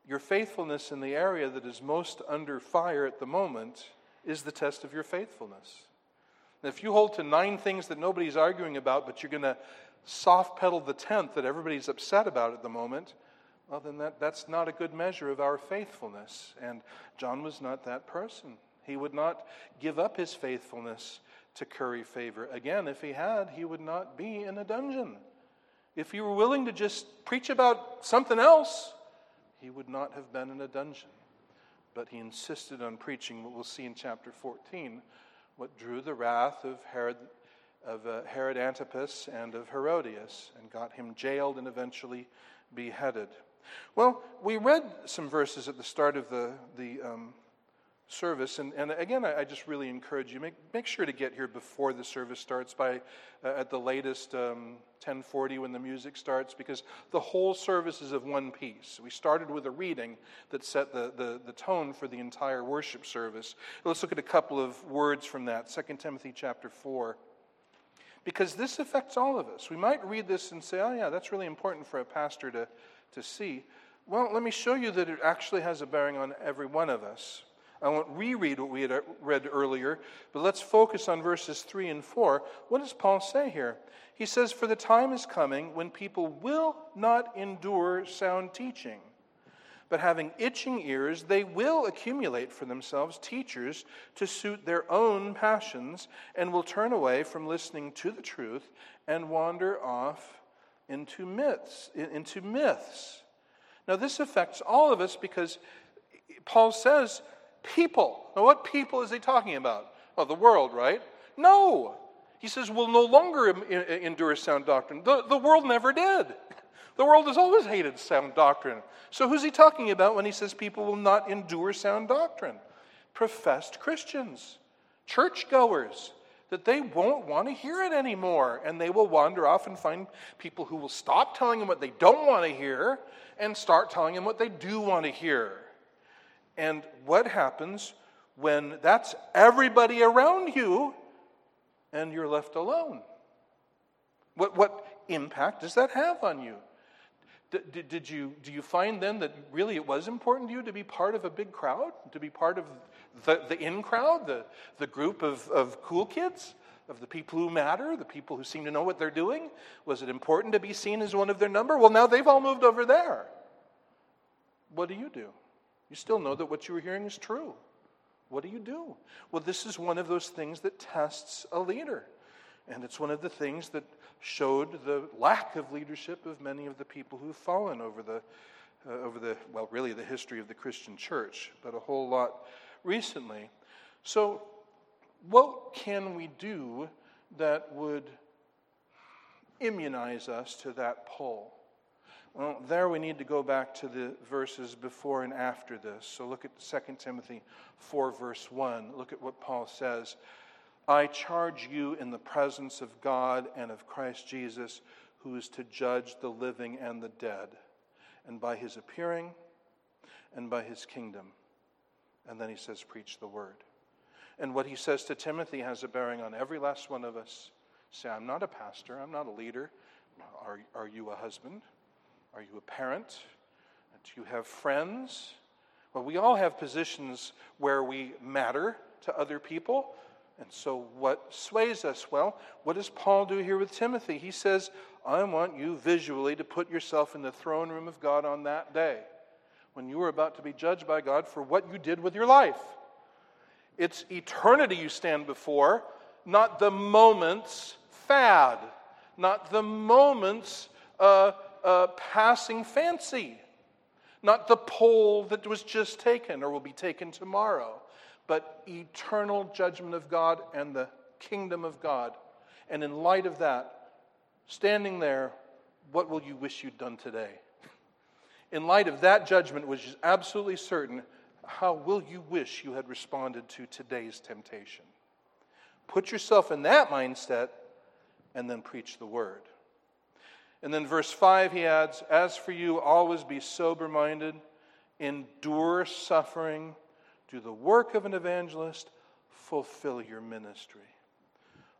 your faithfulness in the area that is most under fire at the moment is the test of your faithfulness. And if you hold to nine things that nobody's arguing about, but you're going to soft pedal the tenth that everybody's upset about at the moment, well, then that, that's not a good measure of our faithfulness. And John was not that person. He would not give up his faithfulness to curry favor. Again, if he had, he would not be in a dungeon. If he were willing to just preach about something else, he would not have been in a dungeon. But he insisted on preaching what we'll see in chapter 14, what drew the wrath of Herod, of uh, Herod Antipas and of Herodias, and got him jailed and eventually beheaded. Well, we read some verses at the start of the, the um, service. And, and again, I, I, just really encourage you, make, make sure to get here before the service starts by uh, at the latest um, 1040 when the music starts, because the whole service is of one piece. We started with a reading that set the, the, the tone for the entire worship service. Let's look at a couple of words from that, 2 Timothy chapter 4. Because this affects all of us. We might read this and say, oh, yeah, that's really important for a pastor to, to see. Well, let me show you that it actually has a bearing on every one of us. I won't reread what we had uh, read earlier, but let's focus on verses 3 and 4. What does Paul say here? He says, For the time is coming when people will not endure sound teaching, but having itching ears, they will accumulate for themselves teachers to suit their own passions, and will turn away from listening to the truth and wander off into myths. Into myths. Now, this affects all of us because Paul says, people. Now, what people is he talking about? Well, the world, right? No. He says, we'll no longer endure sound doctrine. The, the world never did. The world has always hated sound doctrine. So, who's he talking about when he says people will not endure sound doctrine? Professed Christians, churchgoers, that they won't want to hear it anymore. And they will wander off and find people who will stop telling them what they don't want to hear and start telling them what they do want to hear. And what happens when that's everybody around you and you're left alone? What, what impact does that have on you? Did, did, you, do you find then that really it was important to you to be part of a big crowd, to be part of the, the in crowd, the, the group of, of cool kids, of the people who matter, the people who seem to know what they're doing? Was it important to be seen as one of their number? Well, now they've all moved over there. What do you do? You still know that what you were hearing is true. What do you do? Well, this is one of those things that tests a leader. And it's one of the things that showed the lack of leadership of many of the people who've fallen over the, uh, over the well, really the history of the Christian church, but a whole lot recently. So, what can we do that would immunize us to that pull? Well, there we need to go back to the verses before and after this. So look at 2 Timothy 4, verse 1. Look at what Paul says. I charge you in the presence of God and of Christ Jesus, who is to judge the living and the dead, and by his appearing and by his kingdom. And then he says, Preach the word. And what he says to Timothy has a bearing on every last one of us. Say, I'm not a pastor, I'm not a leader. Are, are you a husband? Are you a parent? Do you have friends? Well, we all have positions where we matter to other people. And so, what sways us? Well, what does Paul do here with Timothy? He says, I want you visually to put yourself in the throne room of God on that day when you are about to be judged by God for what you did with your life. It's eternity you stand before, not the moment's fad, not the moment's a, a passing fancy, not the poll that was just taken or will be taken tomorrow, but eternal judgment of God and the kingdom of God. And in light of that, standing there, what will you wish you'd done today? In light of that judgment, which is absolutely certain, how will you wish you had responded to today's temptation? Put yourself in that mindset and then preach the word. And then verse 5, he adds, As for you, always be sober minded, endure suffering, do the work of an evangelist, fulfill your ministry.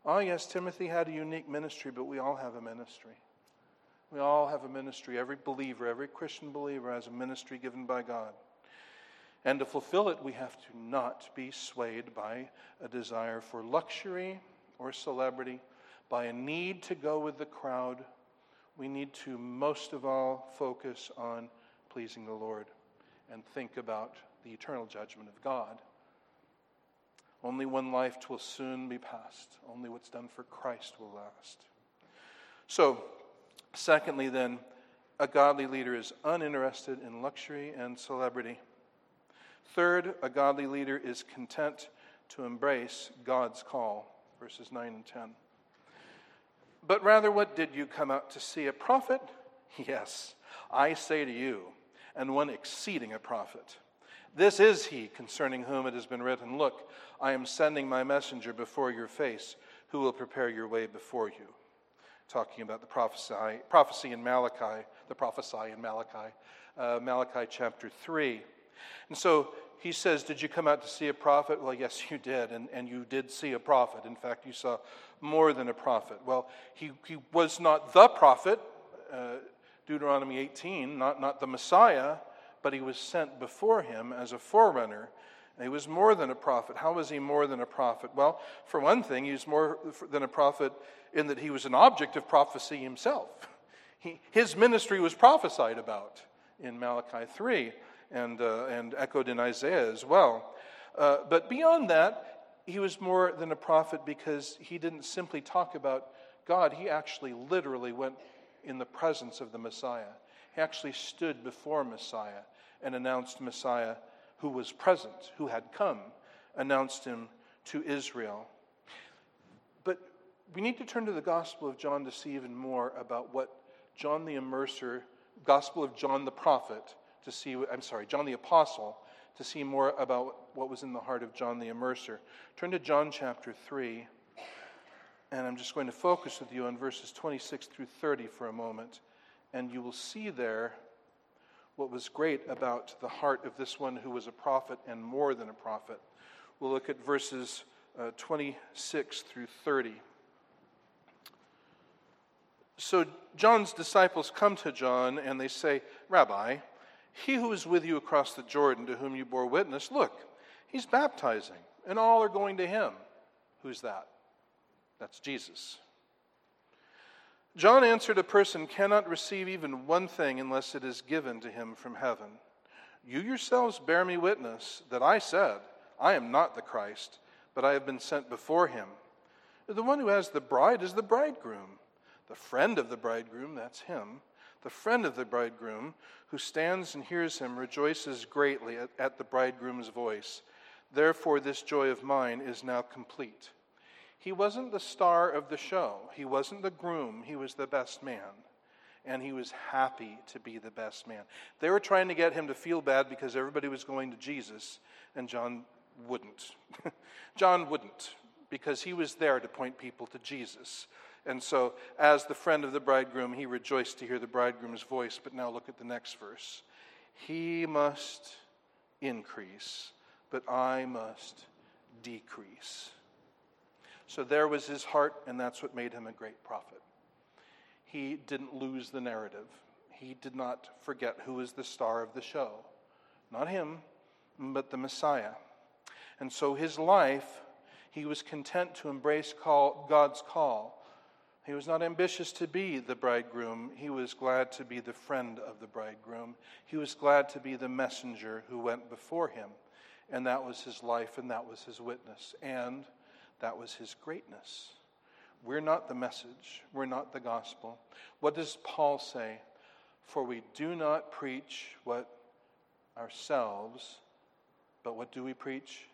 Oh, yes, Timothy had a unique ministry, but we all have a ministry. We all have a ministry. Every believer, every Christian believer has a ministry given by God. And to fulfill it, we have to not be swayed by a desire for luxury or celebrity, by a need to go with the crowd. We need to most of all focus on pleasing the Lord and think about the eternal judgment of God. Only one life will soon be past. Only what's done for Christ will last. So, secondly, then, a godly leader is uninterested in luxury and celebrity. Third, a godly leader is content to embrace God's call, verses 9 and 10. But rather, what did you come out to see? A prophet? Yes, I say to you, and one exceeding a prophet. This is he concerning whom it has been written Look, I am sending my messenger before your face, who will prepare your way before you. Talking about the prophecy, prophecy in Malachi, the prophesy in Malachi, uh, Malachi chapter 3. And so he says, Did you come out to see a prophet? Well, yes, you did. And, and you did see a prophet. In fact, you saw more than a prophet. Well, he, he was not the prophet, uh, Deuteronomy 18, not, not the Messiah, but he was sent before him as a forerunner. And he was more than a prophet. How was he more than a prophet? Well, for one thing, he was more than a prophet in that he was an object of prophecy himself. He, his ministry was prophesied about in Malachi 3 and, uh, and echoed in Isaiah as well. Uh, but beyond that, he was more than a prophet because he didn't simply talk about God, he actually literally went in the presence of the Messiah. He actually stood before Messiah and announced Messiah who was present, who had come, announced him to Israel. But we need to turn to the Gospel of John to see even more about what John the Immerser, Gospel of John the Prophet, to see, I'm sorry, John the Apostle, to see more about what was in the heart of John the Immerser. Turn to John chapter 3, and I'm just going to focus with you on verses 26 through 30 for a moment, and you will see there what was great about the heart of this one who was a prophet and more than a prophet. We'll look at verses uh, 26 through 30. So John's disciples come to John and they say, Rabbi, he who is with you across the Jordan, to whom you bore witness, look, he's baptizing, and all are going to him. Who's that? That's Jesus. John answered, A person cannot receive even one thing unless it is given to him from heaven. You yourselves bear me witness that I said, I am not the Christ, but I have been sent before him. The one who has the bride is the bridegroom. The friend of the bridegroom, that's him the friend of the bridegroom, who stands and hears him, rejoices greatly at, at, the bridegroom's voice. Therefore, this joy of mine is now complete. He wasn't the star of the show, he wasn't the groom, he was the best man. And he was happy to be the best man. They were trying to get him to feel bad because everybody was going to Jesus, and John wouldn't. John wouldn't, because he was there to point people to Jesus. And so, as the friend of the bridegroom, he rejoiced to hear the bridegroom's voice. But now look at the next verse. He must increase, but I must decrease. So there was his heart, and that's what made him a great prophet. He didn't lose the narrative, he did not forget who was the star of the show. Not him, but the Messiah. And so his life, he was content to embrace call, God's call he was not ambitious to be the bridegroom. He was glad to be the friend of the bridegroom. He was glad to be the messenger who went before him. And that was his life, and that was his witness, and that was his greatness. We're not the message, we're not the gospel. What does Paul say? For we do not preach what ourselves, but what do we preach?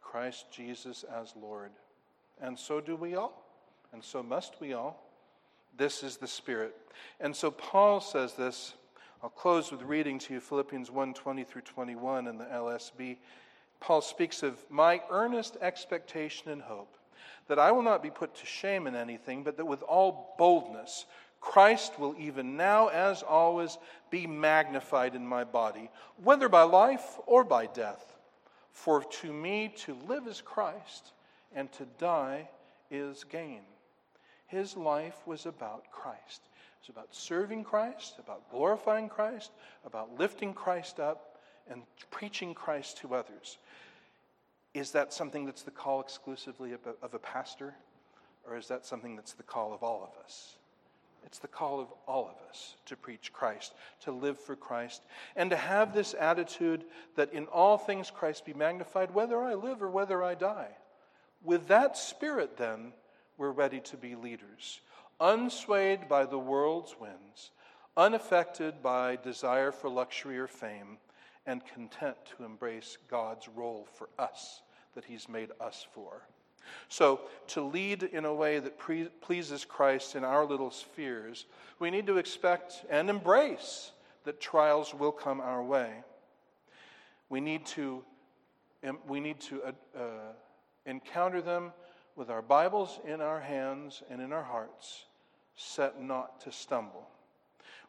Christ Jesus as Lord. And so do we all, and so must we all. This is the Spirit. And so Paul says this. I'll close with reading to you Philippians 1 20 through 21 in the LSB. Paul speaks of my earnest expectation and hope that I will not be put to shame in anything, but that with all boldness, Christ will even now, as always, be magnified in my body, whether by life or by death. For to me to live is Christ, and to die is gain. His life was about Christ. It was about serving Christ, about glorifying Christ, about lifting Christ up, and preaching Christ to others. Is that something that's the call exclusively of a, pastor? Or is that something that's the call of all of us? It's the call of all of us to preach Christ, to live for Christ, and to have this attitude that in all things Christ be magnified, whether I live or whether I die. With that spirit, then, we're ready to be leaders, unswayed by the world's winds, unaffected by desire for luxury or fame, and content to embrace God's role for us that He's made us for. So, to lead in a way that pre- pleases Christ in our little spheres, we need to expect and embrace that trials will come our way. We need to, we need to uh, uh, encounter them with our Bibles in our hands and in our hearts, set not to stumble.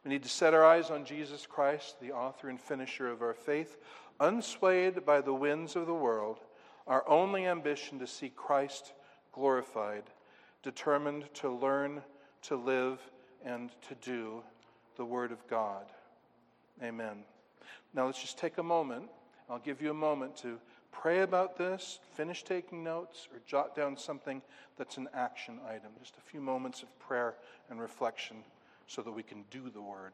We need to set our eyes on Jesus Christ, the author and finisher of our faith, unswayed by the winds of the world, our only ambition to see Christ glorified, determined to learn, to live, and to do the Word of God. Amen. Now let's just take a moment. I'll give you a moment to pray about this, finish taking notes, or jot down something that's an action item. Just a few moments of prayer and reflection so that we can do the word.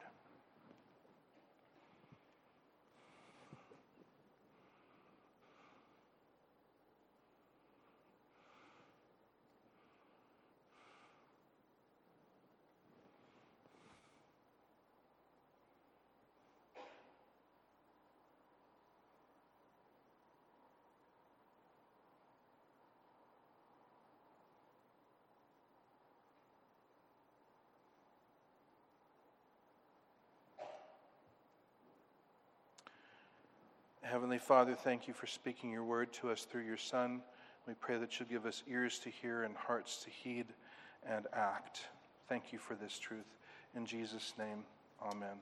Heavenly Father, thank you for speaking your word to us through your Son. We pray that you'll give us ears to hear and hearts to heed and act. Thank you for this truth. In Jesus' name, amen.